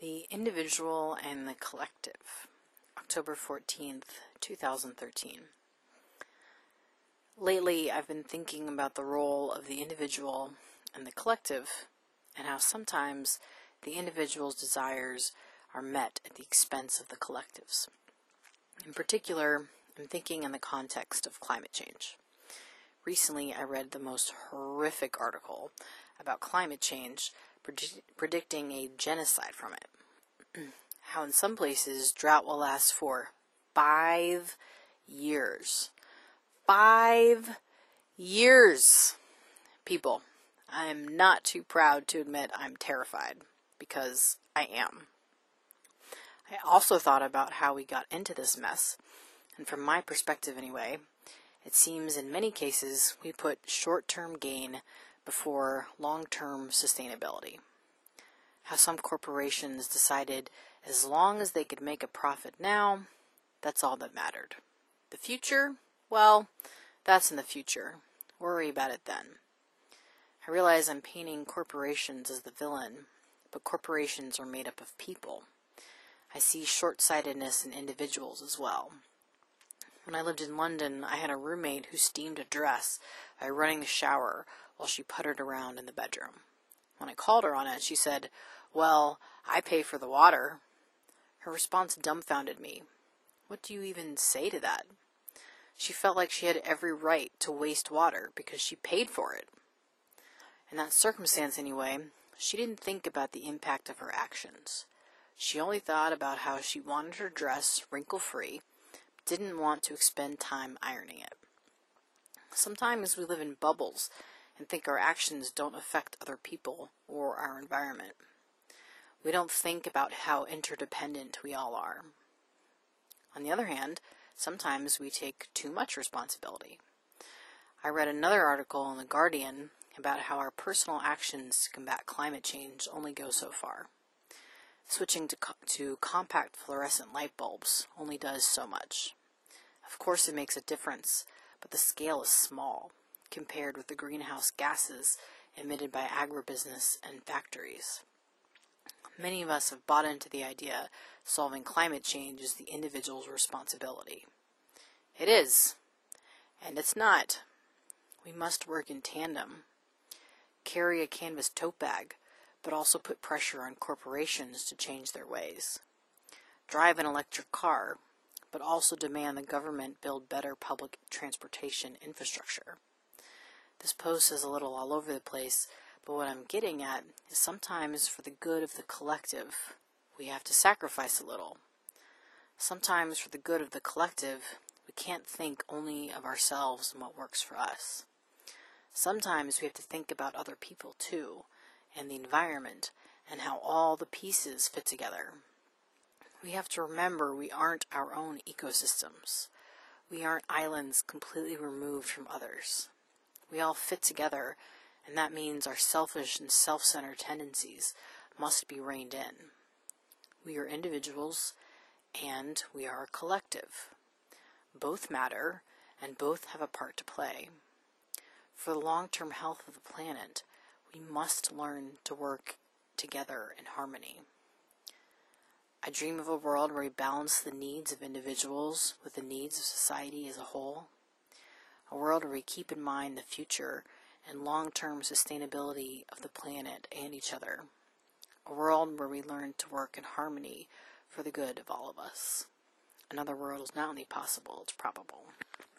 The Individual and the Collective, October 14th, 2013. Lately, I've been thinking about the role of the individual and the collective, and how sometimes the individual's desires are met at the expense of the collective's. In particular, I'm thinking in the context of climate change. Recently, I read the most horrific article about climate change predi- predicting a genocide from it. How in some places drought will last for five years. Five years. People, I'm not too proud to admit I'm terrified because I am. I also thought about how we got into this mess, and from my perspective anyway, it seems in many cases we put short term gain before long term sustainability. How some corporations decided as long as they could make a profit now, that's all that mattered. The future? Well, that's in the future. Worry about it then. I realize I'm painting corporations as the villain, but corporations are made up of people. I see short sightedness in individuals as well. When I lived in London, I had a roommate who steamed a dress by running the shower while she puttered around in the bedroom. When I called her on it, she said, Well, I pay for the water. Her response dumbfounded me. What do you even say to that? She felt like she had every right to waste water because she paid for it. In that circumstance, anyway, she didn't think about the impact of her actions. She only thought about how she wanted her dress wrinkle free, didn't want to expend time ironing it. Sometimes we live in bubbles and think our actions don't affect other people or our environment. We don't think about how interdependent we all are. On the other hand, sometimes we take too much responsibility. I read another article in The Guardian about how our personal actions to combat climate change only go so far. Switching to, co- to compact fluorescent light bulbs only does so much. Of course, it makes a difference, but the scale is small compared with the greenhouse gases emitted by agribusiness and factories. Many of us have bought into the idea solving climate change is the individual's responsibility. It is, and it's not. We must work in tandem. Carry a canvas tote bag, but also put pressure on corporations to change their ways. Drive an electric car, but also demand the government build better public transportation infrastructure. This post is a little all over the place, but what I'm getting at is sometimes for the good of the collective, we have to sacrifice a little. Sometimes for the good of the collective, we can't think only of ourselves and what works for us. Sometimes we have to think about other people too, and the environment, and how all the pieces fit together. We have to remember we aren't our own ecosystems. We aren't islands completely removed from others. We all fit together, and that means our selfish and self centered tendencies must be reined in. We are individuals, and we are a collective. Both matter, and both have a part to play. For the long term health of the planet, we must learn to work together in harmony. I dream of a world where we balance the needs of individuals with the needs of society as a whole a world where we keep in mind the future and long term sustainability of the planet and each other, a world where we learn to work in harmony for the good of all of us. Another world is not only possible, it's probable.